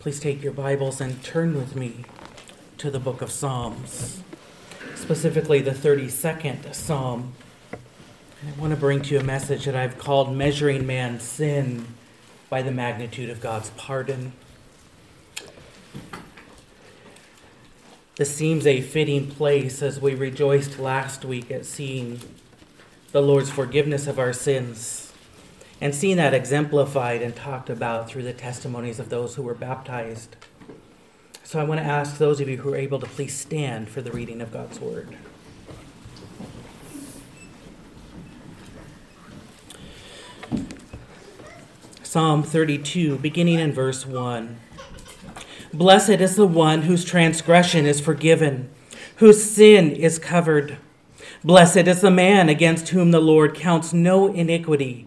Please take your Bibles and turn with me to the book of Psalms, specifically the 32nd Psalm. I want to bring to you a message that I've called Measuring Man's Sin by the Magnitude of God's Pardon. This seems a fitting place as we rejoiced last week at seeing the Lord's forgiveness of our sins and seen that exemplified and talked about through the testimonies of those who were baptized. So I want to ask those of you who are able to please stand for the reading of God's Word. Psalm 32, beginning in verse 1. Blessed is the one whose transgression is forgiven, whose sin is covered. Blessed is the man against whom the Lord counts no iniquity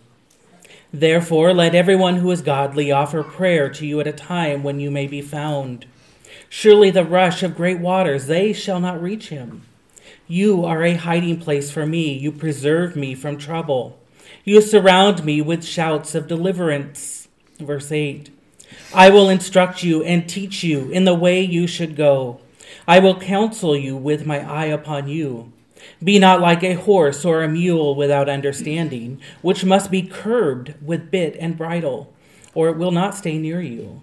Therefore, let everyone who is godly offer prayer to you at a time when you may be found. Surely the rush of great waters, they shall not reach him. You are a hiding place for me. You preserve me from trouble. You surround me with shouts of deliverance. Verse 8 I will instruct you and teach you in the way you should go. I will counsel you with my eye upon you. Be not like a horse or a mule without understanding, which must be curbed with bit and bridle, or it will not stay near you.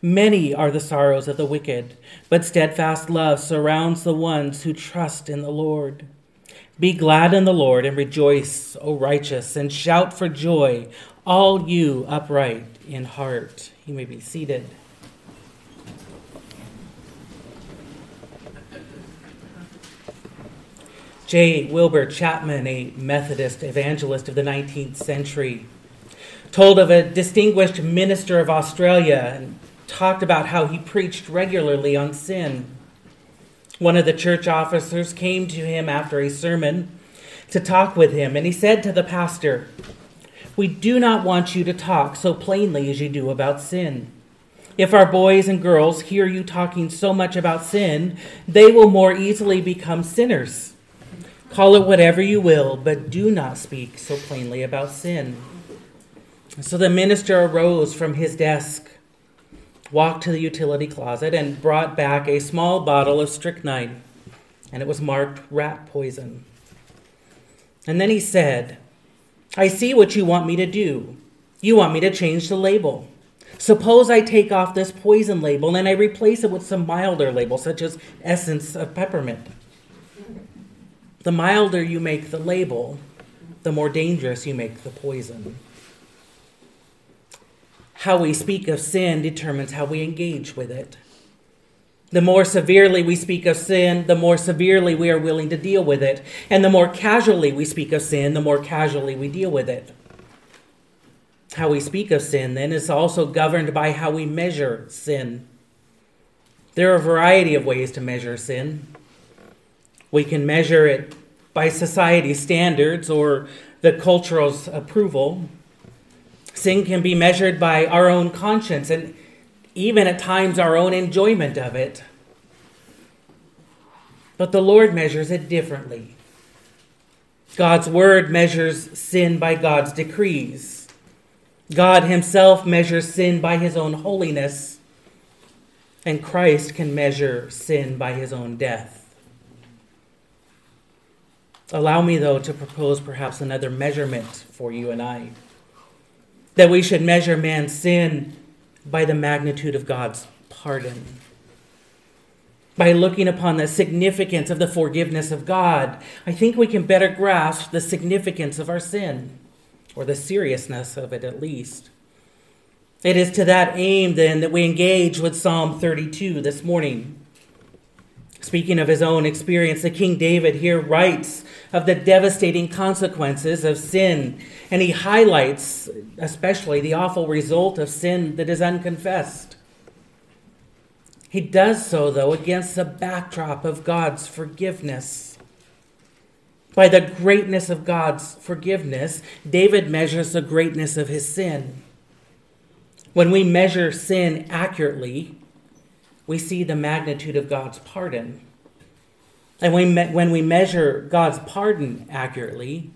Many are the sorrows of the wicked, but steadfast love surrounds the ones who trust in the Lord. Be glad in the Lord and rejoice, O righteous, and shout for joy, all you upright in heart. You may be seated. J. Wilbur Chapman, a Methodist evangelist of the 19th century, told of a distinguished minister of Australia and talked about how he preached regularly on sin. One of the church officers came to him after a sermon to talk with him, and he said to the pastor, We do not want you to talk so plainly as you do about sin. If our boys and girls hear you talking so much about sin, they will more easily become sinners. Call it whatever you will, but do not speak so plainly about sin. So the minister arose from his desk, walked to the utility closet, and brought back a small bottle of strychnine, and it was marked rat poison. And then he said, I see what you want me to do. You want me to change the label. Suppose I take off this poison label and I replace it with some milder label, such as essence of peppermint. The milder you make the label, the more dangerous you make the poison. How we speak of sin determines how we engage with it. The more severely we speak of sin, the more severely we are willing to deal with it. And the more casually we speak of sin, the more casually we deal with it. How we speak of sin, then, is also governed by how we measure sin. There are a variety of ways to measure sin. We can measure it by society's standards or the cultural's approval. Sin can be measured by our own conscience and even at times our own enjoyment of it. But the Lord measures it differently. God's word measures sin by God's decrees. God himself measures sin by his own holiness, and Christ can measure sin by his own death. Allow me, though, to propose perhaps another measurement for you and I. That we should measure man's sin by the magnitude of God's pardon. By looking upon the significance of the forgiveness of God, I think we can better grasp the significance of our sin, or the seriousness of it at least. It is to that aim, then, that we engage with Psalm 32 this morning. Speaking of his own experience, the King David here writes of the devastating consequences of sin, and he highlights especially the awful result of sin that is unconfessed. He does so, though, against the backdrop of God's forgiveness. By the greatness of God's forgiveness, David measures the greatness of his sin. When we measure sin accurately, we see the magnitude of God's pardon. And when we measure God's pardon accurately,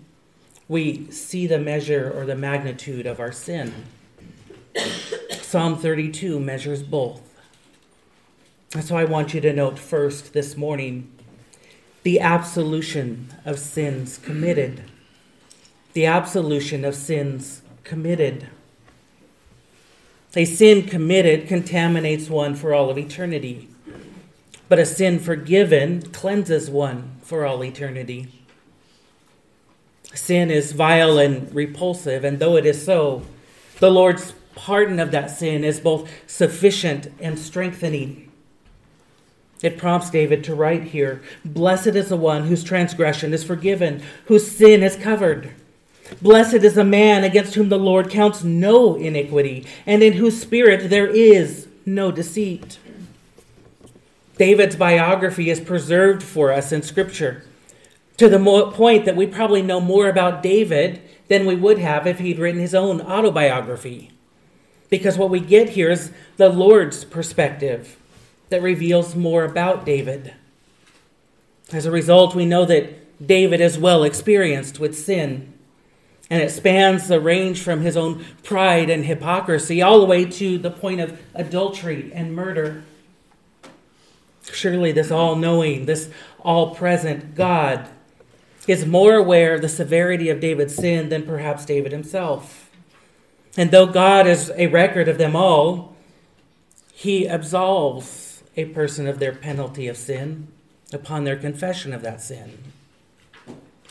we see the measure or the magnitude of our sin. Psalm 32 measures both. And so I want you to note first this morning the absolution of sins committed. The absolution of sins committed. A sin committed contaminates one for all of eternity, but a sin forgiven cleanses one for all eternity. Sin is vile and repulsive, and though it is so, the Lord's pardon of that sin is both sufficient and strengthening. It prompts David to write here Blessed is the one whose transgression is forgiven, whose sin is covered. Blessed is the man against whom the Lord counts no iniquity, and in whose spirit there is no deceit. David's biography is preserved for us in Scripture to the point that we probably know more about David than we would have if he'd written his own autobiography. Because what we get here is the Lord's perspective that reveals more about David. As a result, we know that David is well experienced with sin. And it spans the range from his own pride and hypocrisy all the way to the point of adultery and murder. Surely, this all knowing, this all present God is more aware of the severity of David's sin than perhaps David himself. And though God is a record of them all, he absolves a person of their penalty of sin upon their confession of that sin.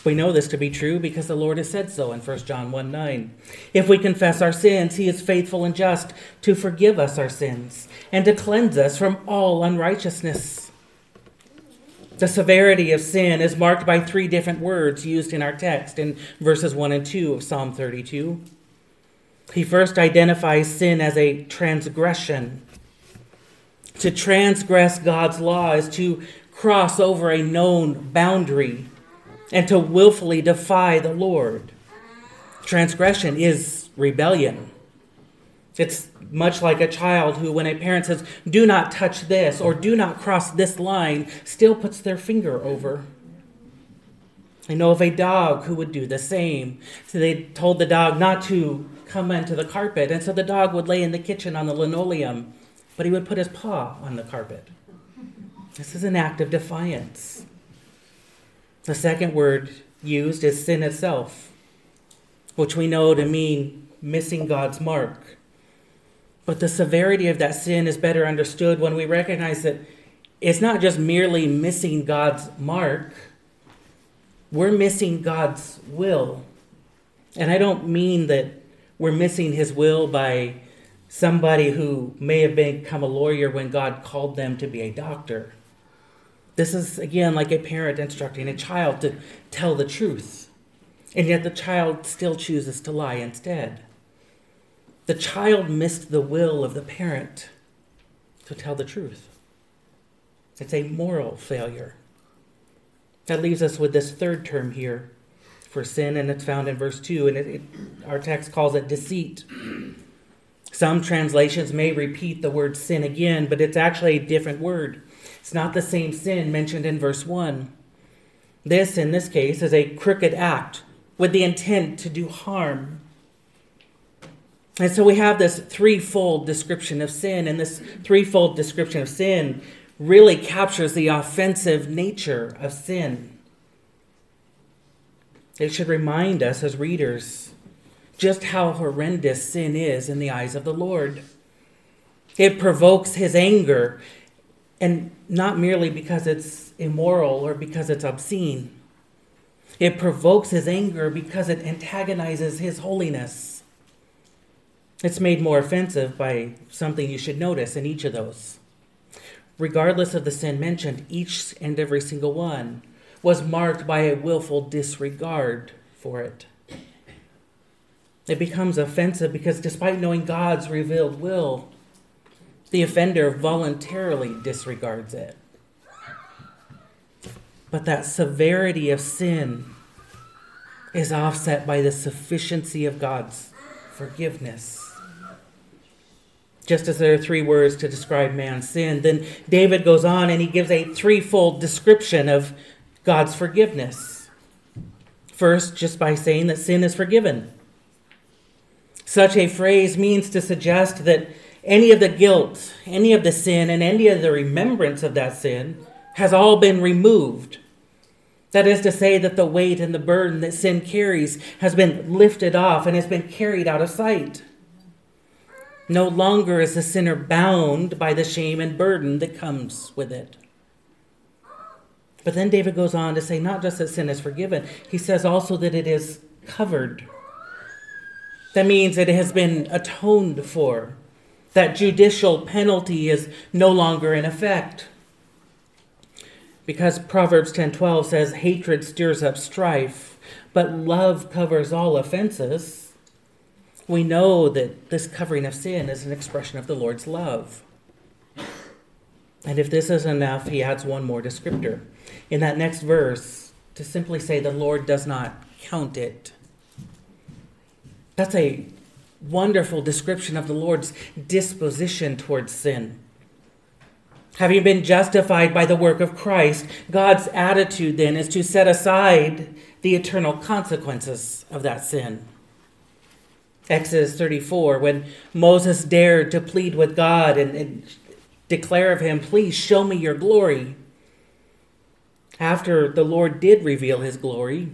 We know this to be true because the Lord has said so in 1 John 1 9. If we confess our sins, he is faithful and just to forgive us our sins and to cleanse us from all unrighteousness. The severity of sin is marked by three different words used in our text in verses 1 and 2 of Psalm 32. He first identifies sin as a transgression. To transgress God's law is to cross over a known boundary and to willfully defy the Lord. Transgression is rebellion. It's much like a child who, when a parent says, do not touch this or do not cross this line, still puts their finger over. I know of a dog who would do the same. So they told the dog not to come into the carpet, and so the dog would lay in the kitchen on the linoleum, but he would put his paw on the carpet. This is an act of defiance. The second word used is sin itself, which we know to mean missing God's mark. But the severity of that sin is better understood when we recognize that it's not just merely missing God's mark, we're missing God's will. And I don't mean that we're missing his will by somebody who may have become a lawyer when God called them to be a doctor. This is, again, like a parent instructing a child to tell the truth, and yet the child still chooses to lie instead. The child missed the will of the parent to tell the truth. It's a moral failure. That leaves us with this third term here for sin, and it's found in verse 2, and it, it, our text calls it deceit. Some translations may repeat the word sin again, but it's actually a different word. It's not the same sin mentioned in verse 1. This, in this case, is a crooked act with the intent to do harm. And so we have this threefold description of sin, and this threefold description of sin really captures the offensive nature of sin. It should remind us as readers just how horrendous sin is in the eyes of the Lord. It provokes his anger, and not merely because it's immoral or because it's obscene. It provokes his anger because it antagonizes his holiness. It's made more offensive by something you should notice in each of those. Regardless of the sin mentioned, each and every single one was marked by a willful disregard for it. It becomes offensive because despite knowing God's revealed will, The offender voluntarily disregards it. But that severity of sin is offset by the sufficiency of God's forgiveness. Just as there are three words to describe man's sin, then David goes on and he gives a threefold description of God's forgiveness. First, just by saying that sin is forgiven. Such a phrase means to suggest that any of the guilt, any of the sin, and any of the remembrance of that sin has all been removed. That is to say, that the weight and the burden that sin carries has been lifted off and has been carried out of sight. No longer is the sinner bound by the shame and burden that comes with it. But then David goes on to say not just that sin is forgiven, he says also that it is covered. That means it has been atoned for, that judicial penalty is no longer in effect. Because Proverbs 10:12 says hatred stirs up strife, but love covers all offenses. We know that this covering of sin is an expression of the Lord's love. And if this is enough, he adds one more descriptor in that next verse to simply say the Lord does not count it. That's a wonderful description of the Lord's disposition towards sin. Having been justified by the work of Christ, God's attitude then is to set aside the eternal consequences of that sin. Exodus 34, when Moses dared to plead with God and, and declare of him, Please show me your glory. After the Lord did reveal his glory,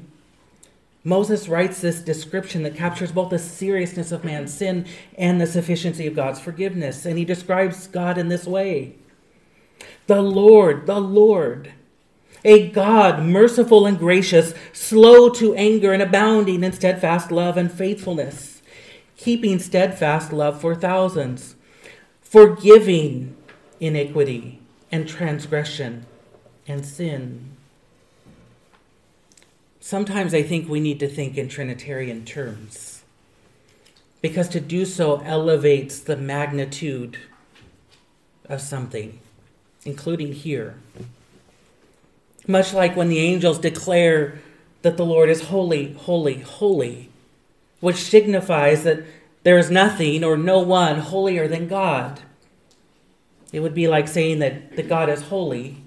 Moses writes this description that captures both the seriousness of man's sin and the sufficiency of God's forgiveness. And he describes God in this way The Lord, the Lord, a God merciful and gracious, slow to anger and abounding in steadfast love and faithfulness, keeping steadfast love for thousands, forgiving iniquity and transgression and sin. Sometimes I think we need to think in Trinitarian terms because to do so elevates the magnitude of something, including here. Much like when the angels declare that the Lord is holy, holy, holy, which signifies that there is nothing or no one holier than God. It would be like saying that, that God is holy,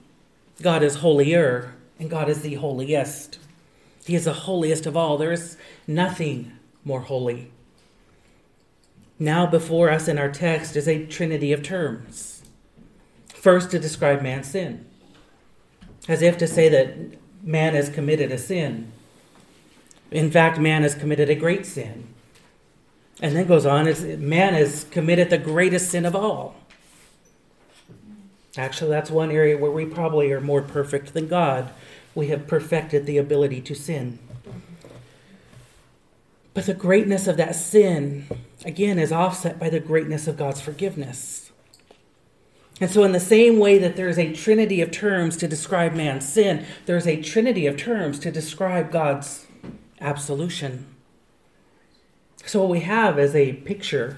God is holier, and God is the holiest. He is the holiest of all. There is nothing more holy. Now, before us in our text is a trinity of terms. First, to describe man's sin, as if to say that man has committed a sin. In fact, man has committed a great sin. And then goes on, man has committed the greatest sin of all. Actually, that's one area where we probably are more perfect than God we have perfected the ability to sin. But the greatness of that sin, again, is offset by the greatness of God's forgiveness. And so, in the same way that there is a trinity of terms to describe man's sin, there is a trinity of terms to describe God's absolution. So, what we have is a picture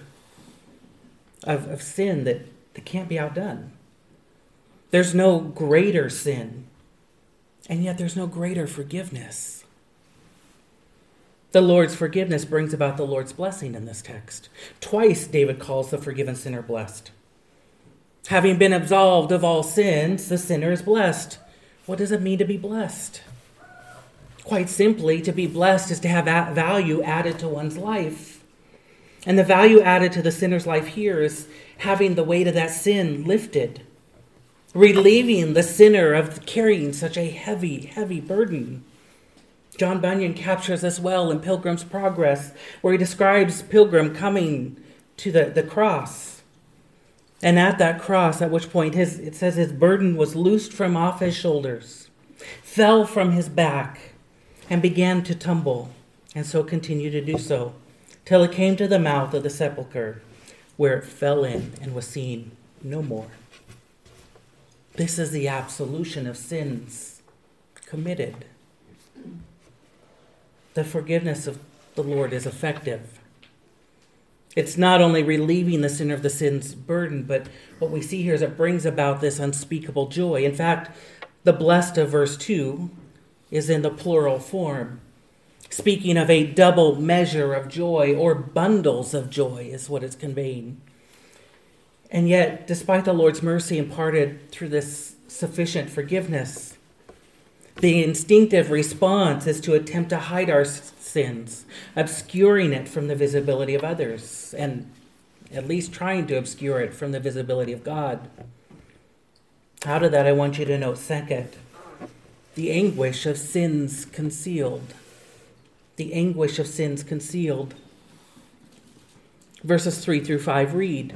of, of sin that, that can't be outdone. There's no greater sin and yet there's no greater forgiveness. The Lord's forgiveness brings about the Lord's blessing in this text. Twice David calls the forgiven sinner blessed. Having been absolved of all sins, the sinner is blessed. What does it mean to be blessed? Quite simply, to be blessed is to have value added to one's life. And the value added to the sinner's life here is having the weight of that sin lifted relieving the sinner of carrying such a heavy, heavy burden. John Bunyan captures this well in Pilgrim's Progress, where he describes Pilgrim coming to the, the cross. And at that cross, at which point his, it says his burden was loosed from off his shoulders, fell from his back, and began to tumble, and so continued to do so, till it came to the mouth of the sepulchre, where it fell in and was seen no more. This is the absolution of sins committed. The forgiveness of the Lord is effective. It's not only relieving the sinner of the sin's burden, but what we see here is it brings about this unspeakable joy. In fact, the blessed of verse 2 is in the plural form, speaking of a double measure of joy or bundles of joy, is what it's conveying. And yet, despite the Lord's mercy imparted through this sufficient forgiveness, the instinctive response is to attempt to hide our sins, obscuring it from the visibility of others, and at least trying to obscure it from the visibility of God. Out of that, I want you to note second, the anguish of sins concealed. The anguish of sins concealed. Verses 3 through 5 read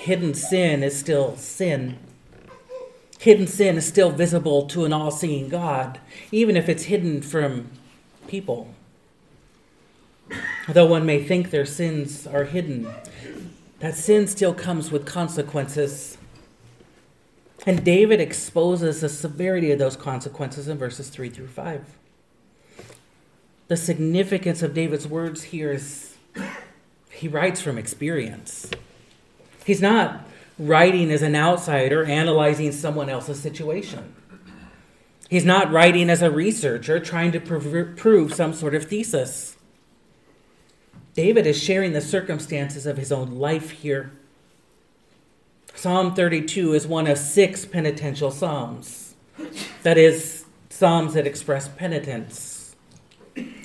hidden sin is still sin. Hidden sin is still visible to an all seeing God, even if it's hidden from people. Though one may think their sins are hidden, that sin still comes with consequences. And David exposes the severity of those consequences in verses 3 through 5. The significance of David's words here is he writes from experience. He's not writing as an outsider, analyzing someone else's situation. He's not writing as a researcher, trying to prove, prove some sort of thesis. David is sharing the circumstances of his own life here. Psalm 32 is one of six penitential psalms. That is, psalms that express penitence.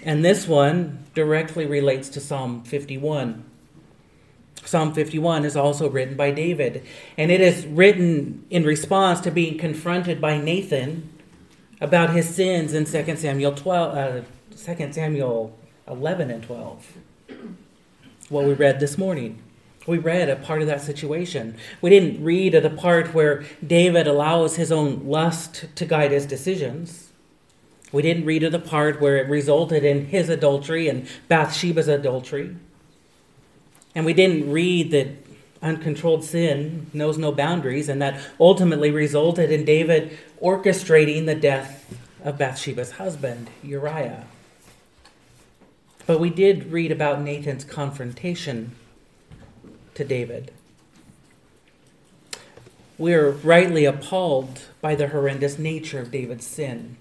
And this one directly relates to Psalm 51. Psalm 51 is also written by David, and it is written in response to being confronted by Nathan about his sins in 2 Samuel 12, uh, 2 Samuel 11 and 12 what we read this morning. We read a part of that situation. We didn't read of the part where David allows his own lust to guide his decisions. We didn't read of the part where it resulted in his adultery and Bathsheba's adultery. And we didn't read that uncontrolled sin knows no boundaries and that ultimately resulted in David orchestrating the death of Bathsheba's husband, Uriah. But we did read about Nathan's confrontation to David. We're rightly appalled by the horrendous nature of David's sin.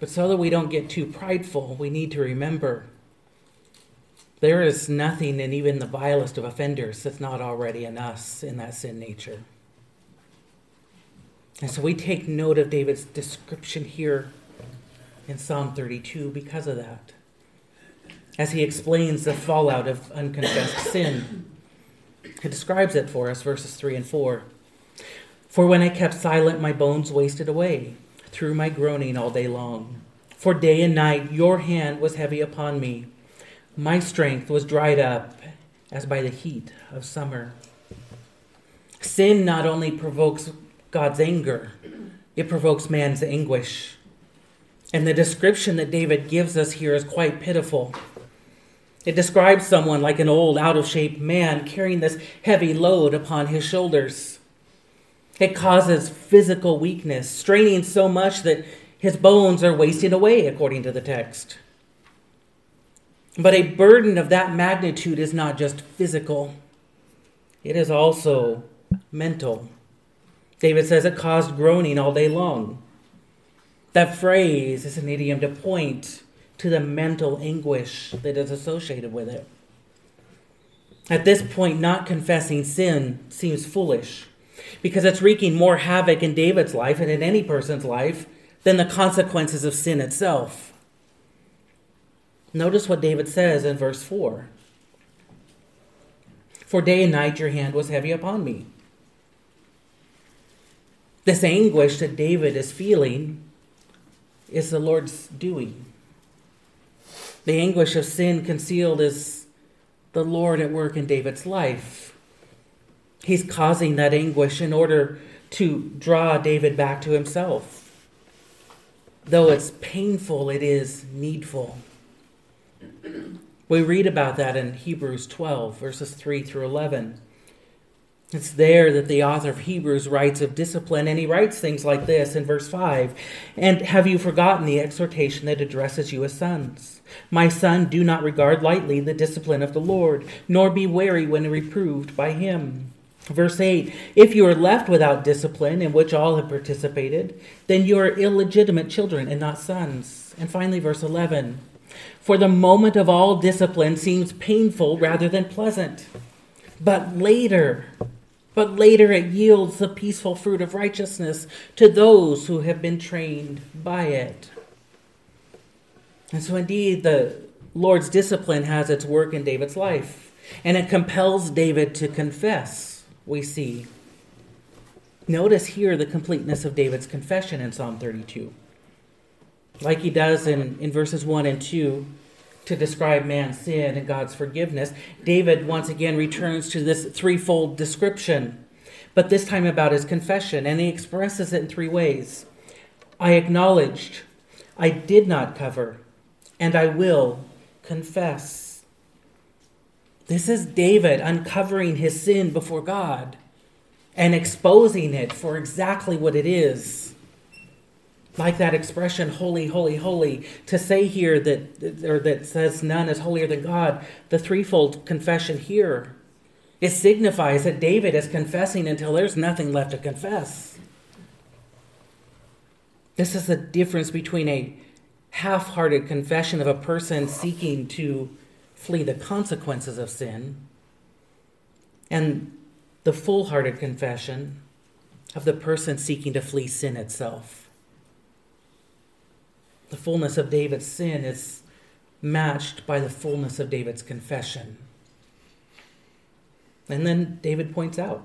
But so that we don't get too prideful, we need to remember there is nothing in even the vilest of offenders that's not already in us in that sin nature. And so we take note of David's description here in Psalm 32 because of that. As he explains the fallout of unconfessed sin, he describes it for us, verses 3 and 4. For when I kept silent, my bones wasted away through my groaning all day long. For day and night your hand was heavy upon me. My strength was dried up as by the heat of summer. Sin not only provokes God's anger, it provokes man's anguish. And the description that David gives us here is quite pitiful. It describes someone like an old, out of shape man carrying this heavy load upon his shoulders. It causes physical weakness, straining so much that his bones are wasting away, according to the text. But a burden of that magnitude is not just physical, it is also mental. David says it caused groaning all day long. That phrase is an idiom to point to the mental anguish that is associated with it. At this point, not confessing sin seems foolish because it's wreaking more havoc in David's life and in any person's life than the consequences of sin itself. Notice what David says in verse 4 For day and night your hand was heavy upon me. This anguish that David is feeling is the Lord's doing. The anguish of sin concealed is the Lord at work in David's life. He's causing that anguish in order to draw David back to himself. Though it's painful, it is needful. We read about that in Hebrews 12, verses 3 through 11. It's there that the author of Hebrews writes of discipline, and he writes things like this in verse 5 And have you forgotten the exhortation that addresses you as sons? My son, do not regard lightly the discipline of the Lord, nor be wary when reproved by him. Verse 8 If you are left without discipline, in which all have participated, then you are illegitimate children and not sons. And finally, verse 11 For the moment of all discipline seems painful rather than pleasant. But later, but later it yields the peaceful fruit of righteousness to those who have been trained by it. And so, indeed, the Lord's discipline has its work in David's life, and it compels David to confess, we see. Notice here the completeness of David's confession in Psalm 32. Like he does in, in verses 1 and 2, to describe man's sin and God's forgiveness, David once again returns to this threefold description, but this time about his confession, and he expresses it in three ways. I acknowledged, I did not cover, and I will confess. This is David uncovering his sin before God and exposing it for exactly what it is like that expression holy holy holy to say here that or that says none is holier than god the threefold confession here it signifies that david is confessing until there's nothing left to confess. This is the difference between a half-hearted confession of a person seeking to flee the consequences of sin and the full-hearted confession of the person seeking to flee sin itself the fullness of David's sin is matched by the fullness of David's confession. And then David points out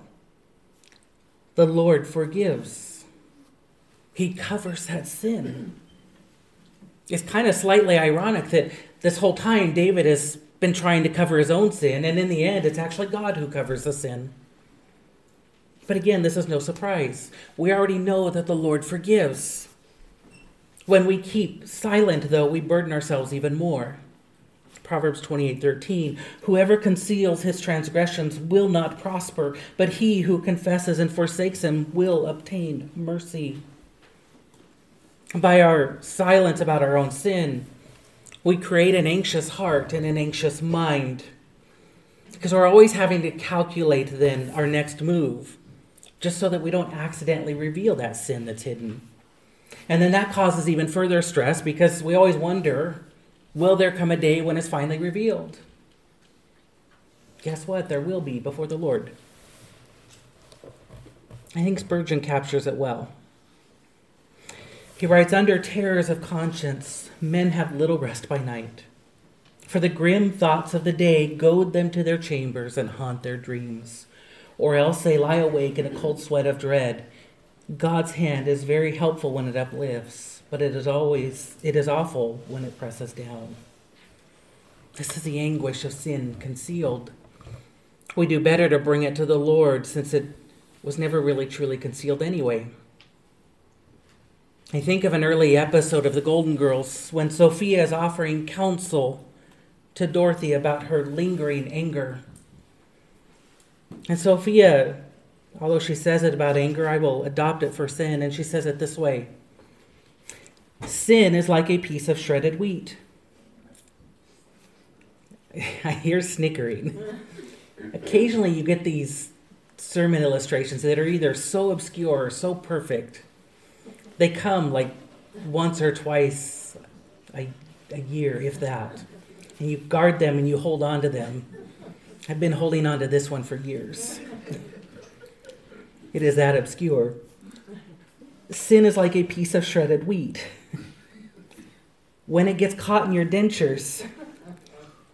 the Lord forgives, He covers that sin. It's kind of slightly ironic that this whole time David has been trying to cover his own sin, and in the end, it's actually God who covers the sin. But again, this is no surprise. We already know that the Lord forgives. When we keep silent, though, we burden ourselves even more. Proverbs 28:13 Whoever conceals his transgressions will not prosper, but he who confesses and forsakes him will obtain mercy. By our silence about our own sin, we create an anxious heart and an anxious mind. Because we're always having to calculate then our next move, just so that we don't accidentally reveal that sin that's hidden. And then that causes even further stress because we always wonder will there come a day when it's finally revealed? Guess what? There will be before the Lord. I think Spurgeon captures it well. He writes Under terrors of conscience, men have little rest by night. For the grim thoughts of the day goad them to their chambers and haunt their dreams. Or else they lie awake in a cold sweat of dread God's hand is very helpful when it uplifts, but it is always it is awful when it presses down. This is the anguish of sin concealed. We do better to bring it to the Lord since it was never really truly concealed anyway. I think of an early episode of The Golden Girls when Sophia is offering counsel to Dorothy about her lingering anger. And Sophia although she says it about anger, I will adopt it for sin. And she says it this way Sin is like a piece of shredded wheat. I hear snickering. Occasionally, you get these sermon illustrations that are either so obscure or so perfect. They come like once or twice a, a year, if that. And you guard them and you hold on to them. I've been holding on to this one for years. It is that obscure. Sin is like a piece of shredded wheat. when it gets caught in your dentures,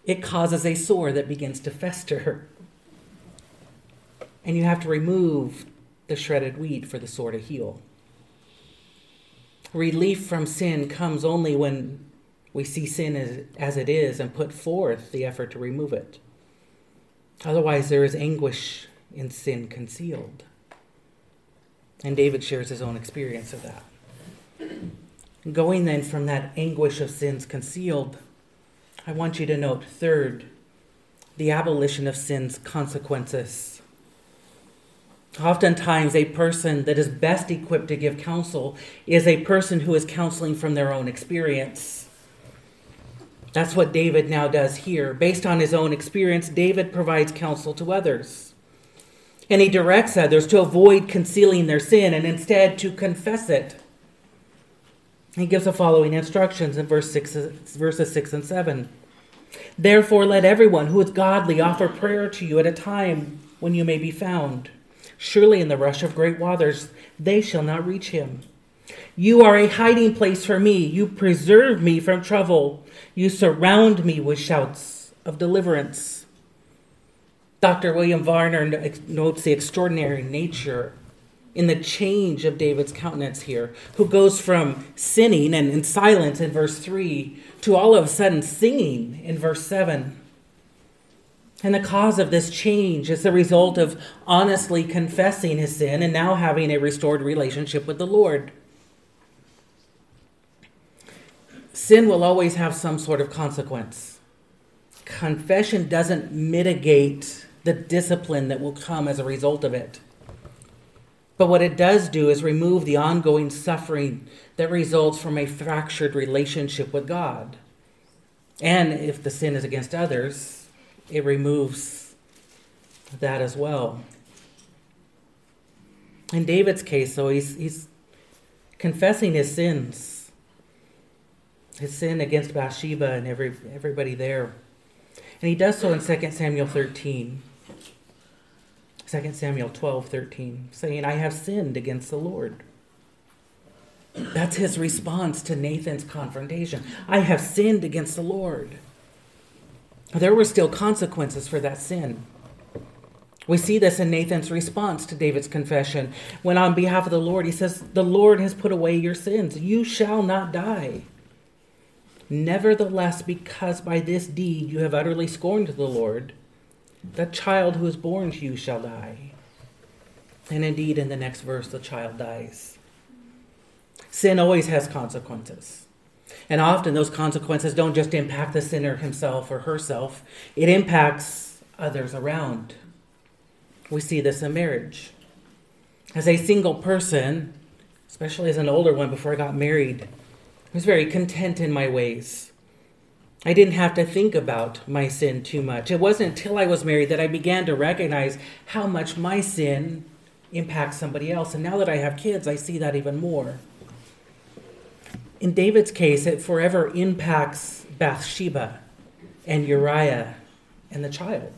it causes a sore that begins to fester. And you have to remove the shredded wheat for the sore to heal. Relief from sin comes only when we see sin as, as it is and put forth the effort to remove it. Otherwise, there is anguish in sin concealed. And David shares his own experience of that. Going then from that anguish of sins concealed, I want you to note, third, the abolition of sin's consequences. Oftentimes, a person that is best equipped to give counsel is a person who is counseling from their own experience. That's what David now does here. Based on his own experience, David provides counsel to others. And he directs others to avoid concealing their sin and instead to confess it. He gives the following instructions in verse six, verses 6 and 7. Therefore, let everyone who is godly offer prayer to you at a time when you may be found. Surely, in the rush of great waters, they shall not reach him. You are a hiding place for me. You preserve me from trouble. You surround me with shouts of deliverance. Dr. William Varner notes the extraordinary nature in the change of David's countenance here, who goes from sinning and in silence in verse 3 to all of a sudden singing in verse 7. And the cause of this change is the result of honestly confessing his sin and now having a restored relationship with the Lord. Sin will always have some sort of consequence. Confession doesn't mitigate the discipline that will come as a result of it. But what it does do is remove the ongoing suffering that results from a fractured relationship with God. And if the sin is against others, it removes that as well. In David's case, though, he's, he's confessing his sins, his sin against Bathsheba and every, everybody there. And he does so in 2 Samuel 13. 2 Samuel 12, 13, saying, I have sinned against the Lord. That's his response to Nathan's confrontation. I have sinned against the Lord. There were still consequences for that sin. We see this in Nathan's response to David's confession when, on behalf of the Lord, he says, The Lord has put away your sins. You shall not die. Nevertheless, because by this deed you have utterly scorned the Lord, the child who is born to you shall die. And indeed, in the next verse, the child dies. Sin always has consequences. And often those consequences don't just impact the sinner himself or herself, it impacts others around. We see this in marriage. As a single person, especially as an older one before I got married, I was very content in my ways. I didn't have to think about my sin too much. It wasn't until I was married that I began to recognize how much my sin impacts somebody else. And now that I have kids, I see that even more. In David's case, it forever impacts Bathsheba and Uriah and the child.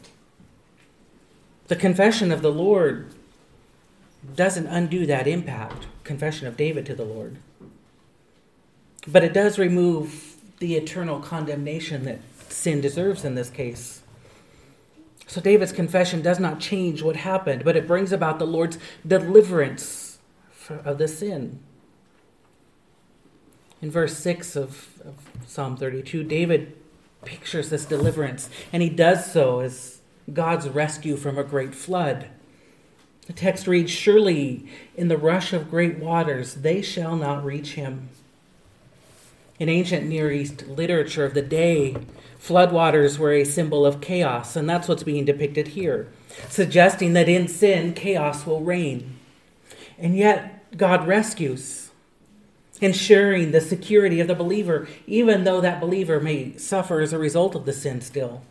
The confession of the Lord doesn't undo that impact, confession of David to the Lord. But it does remove the eternal condemnation that sin deserves in this case. So David's confession does not change what happened, but it brings about the Lord's deliverance of the sin. In verse 6 of, of, Psalm 32, David pictures this deliverance, and he does so as God's rescue from a great flood. The text reads Surely in the rush of great waters they shall not reach him. In ancient Near East literature of the day, floodwaters were a symbol of chaos, and that's what's being depicted here, suggesting that in sin, chaos will reign. And yet, God rescues, ensuring the security of the believer, even though that believer may suffer as a result of the sin still.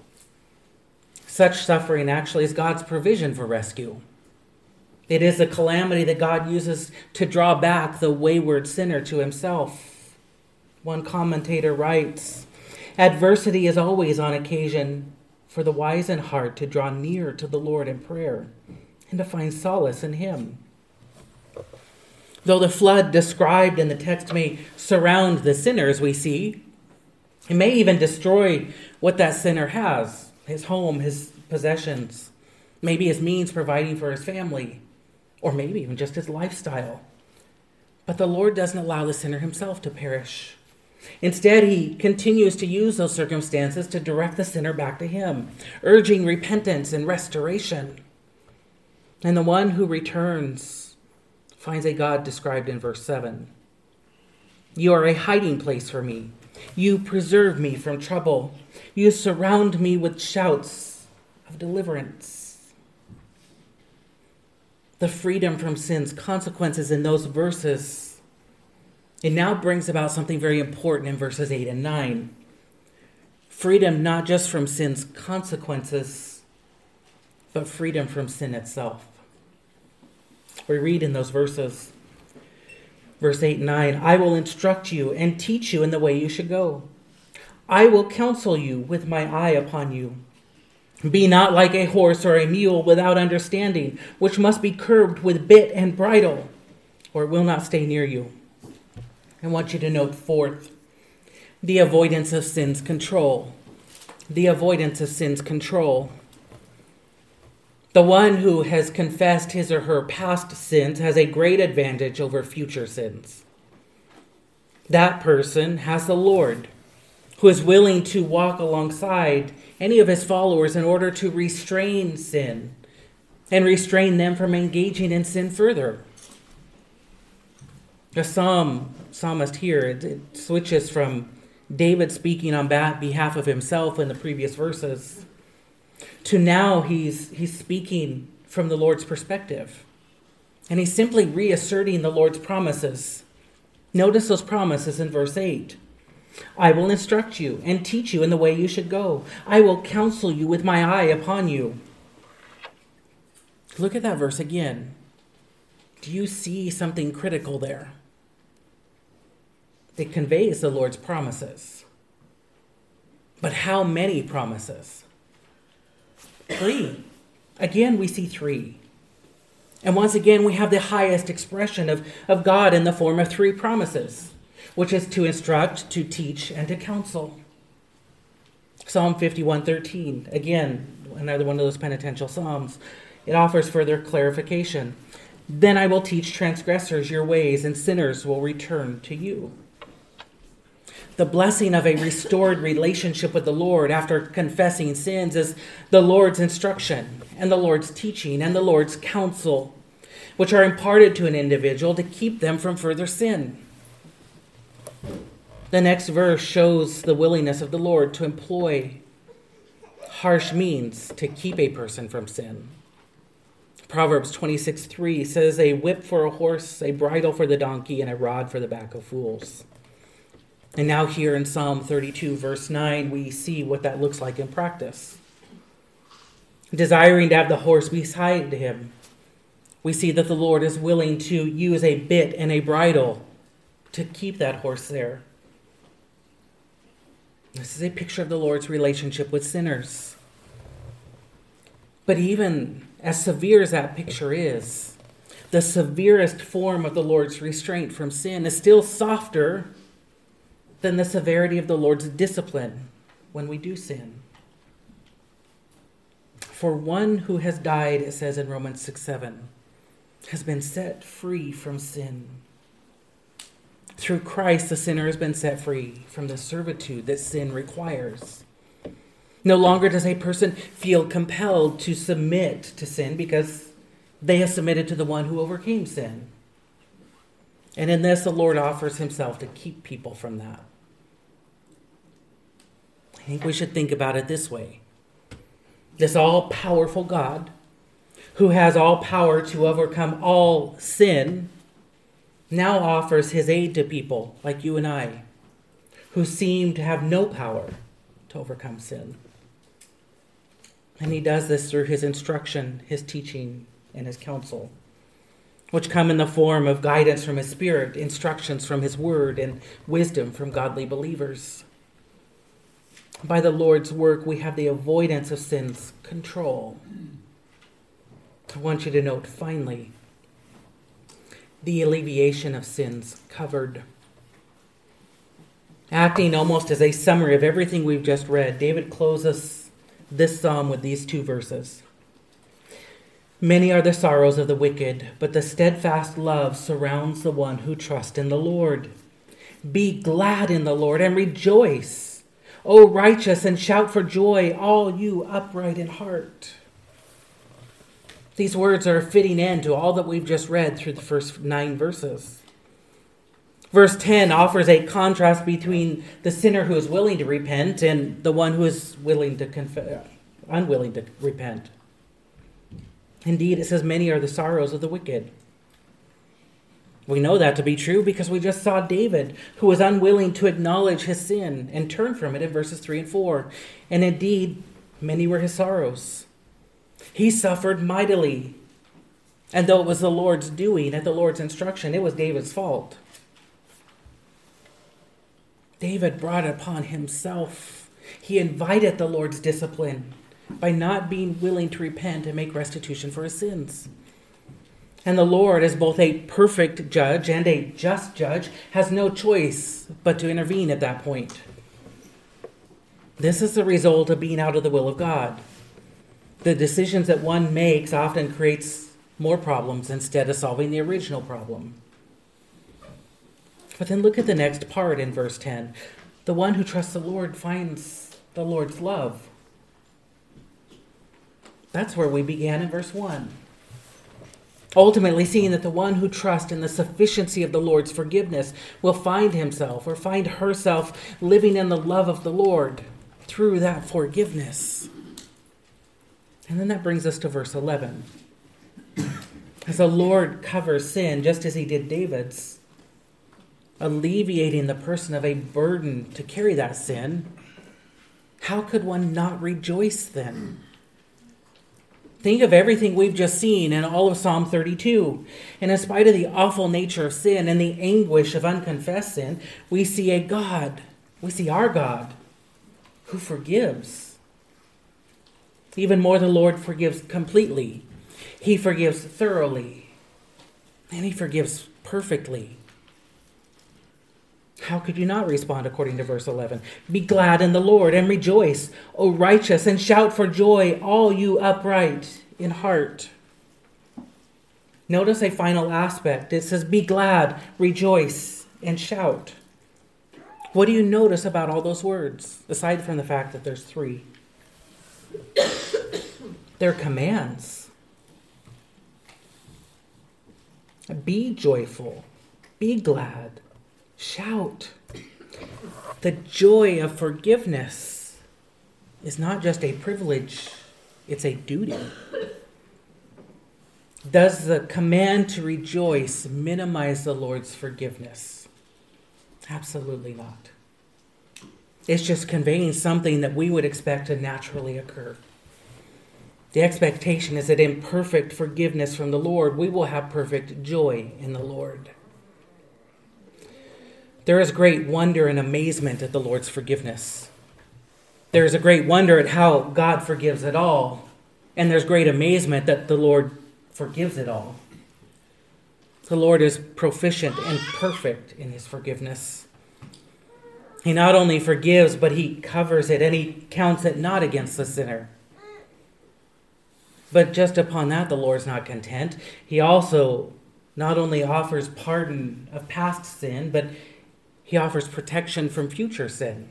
Such suffering actually is God's provision for rescue. It is a calamity that God uses to draw back the wayward sinner to himself one commentator writes Adversity is always on occasion for the wise in heart to draw near to the Lord in prayer and to find solace in Him. Though the flood described in the text may surround the sinners, we see, it may even destroy what that sinner has his home, his possessions, maybe his means providing for his family, or maybe even just his lifestyle. But the Lord doesn't allow the sinner himself to perish. Instead, he continues to use those circumstances to direct the sinner back to him, urging repentance and restoration. And the one who returns finds a God described in verse 7. You are a hiding place for me. You preserve me from trouble. You surround me with shouts of deliverance. The freedom from sin's consequences in those verses. It now brings about something very important in verses 8 and 9. Freedom not just from sin's consequences, but freedom from sin itself. We read in those verses Verse 8 and 9 I will instruct you and teach you in the way you should go. I will counsel you with my eye upon you. Be not like a horse or a mule without understanding, which must be curbed with bit and bridle, or it will not stay near you. I want you to note fourth the avoidance of sin's control. The avoidance of sin's control. The one who has confessed his or her past sins has a great advantage over future sins. That person has the Lord, who is willing to walk alongside any of his followers in order to restrain sin and restrain them from engaging in sin further. The psalm psalmist here it, it switches from David speaking on behalf of himself in the previous verses to now he's he's speaking from the Lord's perspective. And he's simply reasserting the Lord's promises. Notice those promises in verse 8. I will instruct you and teach you in the way you should go. I will counsel you with my eye upon you. Look at that verse again. Do you see something critical there? It conveys the Lord's promises. But how many promises? Three. Again, we see three. And once again, we have the highest expression of, of God in the form of three promises, which is to instruct, to teach, and to counsel. Psalm 51:13, again, another one of those penitential psalms. It offers further clarification. Then I will teach transgressors your ways, and sinners will return to you the blessing of a restored relationship with the Lord after confessing sins is the Lord's instruction and the Lord's teaching and the Lord's counsel, which are imparted to an individual to keep them from further sin. The next verse shows the willingness of the Lord to employ harsh means to keep a person from sin. Proverbs 26 3 says, A whip for a horse, a bridle for the donkey, and a rod for the back of fools. And now, here in Psalm 32, verse 9, we see what that looks like in practice. Desiring to have the horse beside him, we see that the Lord is willing to use a bit and a bridle to keep that horse there. This is a picture of the Lord's relationship with sinners. But even as severe as that picture is, the severest form of the Lord's restraint from sin is still softer than the severity of the Lord's discipline when we do sin. For one who has died, it says in Romans 6 7, has been set free from sin. Through Christ, the sinner has been set free from the servitude that sin requires. No longer does a person feel compelled to submit to sin because they have submitted to the one who overcame sin. And in this, the Lord offers himself to keep people from that. I think we should think about it this way this all powerful God, who has all power to overcome all sin, now offers his aid to people like you and I, who seem to have no power to overcome sin. And he does this through his instruction, his teaching, and his counsel, which come in the form of guidance from his spirit, instructions from his word, and wisdom from godly believers by the Lord's work, we have the avoidance of sin's control. I want you to note finally the alleviation of sins covered. Acting almost as a summary of everything we've just read, David closes this psalm with these two verses. Many are the sorrows of the wicked, but the steadfast love surrounds the one who trusts in the Lord. Be glad in the Lord and rejoice. O righteous, and shout for joy, all you upright in heart. These words are a fitting end to all that we've just read through the first nine verses. Verse 10 offers a contrast between the sinner who is willing to repent and the one who is willing to unwilling to repent. Indeed, it says, Many are the sorrows of the wicked. We know that to be true because we just saw David, who was unwilling to acknowledge his sin and turn from it in verses 3 and 4. And indeed, many were his sorrows. He suffered mightily. And though it was the Lord's doing at the Lord's instruction, it was David's fault. David brought upon himself. He invited the Lord's discipline by not being willing to repent and make restitution for his sins. And the Lord, as both a perfect judge and a just judge, has no choice but to intervene at that point. This is the result of being out of the will of God. The decisions that one makes often creates more problems instead of solving the original problem. But then look at the next part in verse 10. The one who trusts the Lord finds the Lord's love. That's where we began in verse 1 ultimately seeing that the one who trusts in the sufficiency of the Lord's forgiveness will find himself or find herself living in the love of the Lord through that forgiveness. And then that brings us to verse 11. As the Lord covers sin, just as he did David's, alleviating the person of a burden to carry that sin, how could one not rejoice then? Think of everything we've just seen in all of Psalm 32. And in spite of the awful nature of sin and the anguish of unconfessed sin, we see a God, we see our God, who forgives. Even more, the Lord forgives completely, He forgives thoroughly, and He forgives perfectly. How could you not respond according to verse 11? Be glad in the Lord and rejoice, O righteous, and shout for joy, all you upright in heart. Notice a final aspect. It says, Be glad, rejoice, and shout. What do you notice about all those words, aside from the fact that there's three? They're commands. Be joyful, be glad, Shout. The joy of forgiveness is not just a privilege, it's a duty. Does the command to rejoice minimize the Lord's forgiveness? Absolutely not. It's just conveying something that we would expect to naturally occur. The expectation is that in perfect forgiveness from the Lord, we will have perfect joy in the Lord. There is great wonder and amazement at the Lord's forgiveness. There is a great wonder at how God forgives it all, and there's great amazement that the Lord forgives it all. The Lord is proficient and perfect in his forgiveness. He not only forgives, but he covers it and he counts it not against the sinner. But just upon that, the Lord's not content. He also not only offers pardon of past sin, but he offers protection from future sin.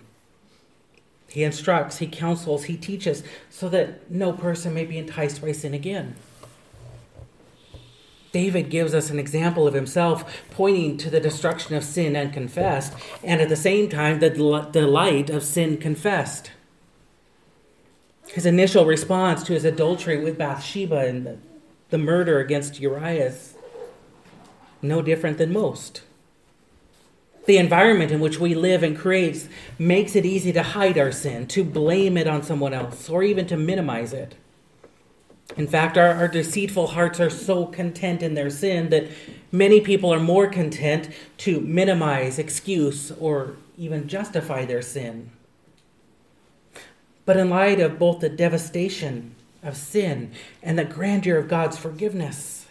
He instructs, he counsels, he teaches so that no person may be enticed by sin again. David gives us an example of himself pointing to the destruction of sin unconfessed, and at the same time, the delight of sin confessed. His initial response to his adultery with Bathsheba and the, murder against Uriah is no different than most. The environment in which we live and creates makes it easy to hide our sin, to blame it on someone else, or even to minimize it. In fact, our, our, deceitful hearts are so content in their sin that many people are more content to minimize, excuse, or even justify their sin. But in light of both the devastation of sin and the grandeur of God's forgiveness,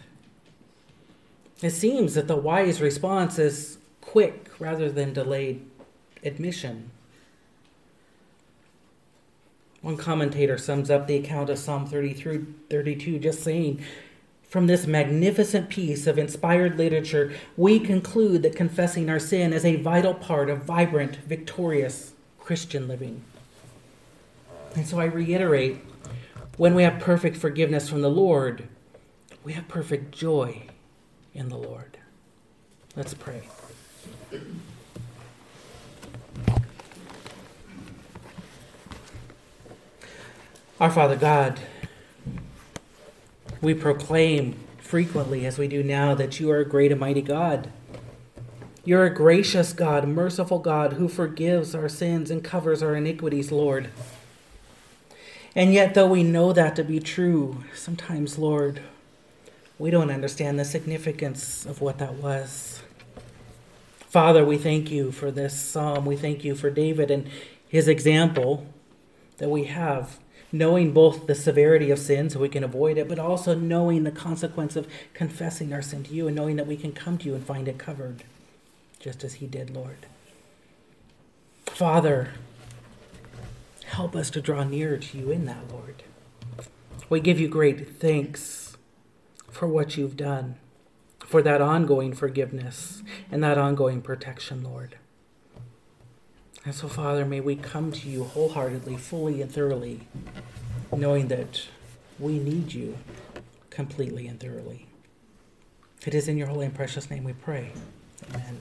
it seems that the wise response is quick rather than delayed admission. One commentator sums up the account of Psalm 33, 32 just saying, From this magnificent piece of inspired literature, we conclude that confessing our sin is a vital part of vibrant, victorious Christian living. And so I reiterate when we have perfect forgiveness from the Lord, we have perfect joy in the Lord. Let's pray. Our Father God, we proclaim frequently, as we do now, that you are a great and mighty God. You're a gracious God, merciful God who forgives our sins and covers our iniquities, Lord. And yet, though we know that to be true, sometimes, Lord, we don't understand the significance of what that was. Father, we thank you for this psalm. We thank you for David and his example that we have, knowing both the severity of sin so we can avoid it, but also knowing the consequence of confessing our sin to you and knowing that we can come to you and find it covered, just as he did, Lord. Father, Help us to draw nearer to you in that, Lord. We give you great thanks for what you've done, for that ongoing forgiveness and that ongoing protection, Lord. And so, Father, may we come to you wholeheartedly, fully, and thoroughly, knowing that we need you completely and thoroughly. It is in your holy and precious name we pray. Amen.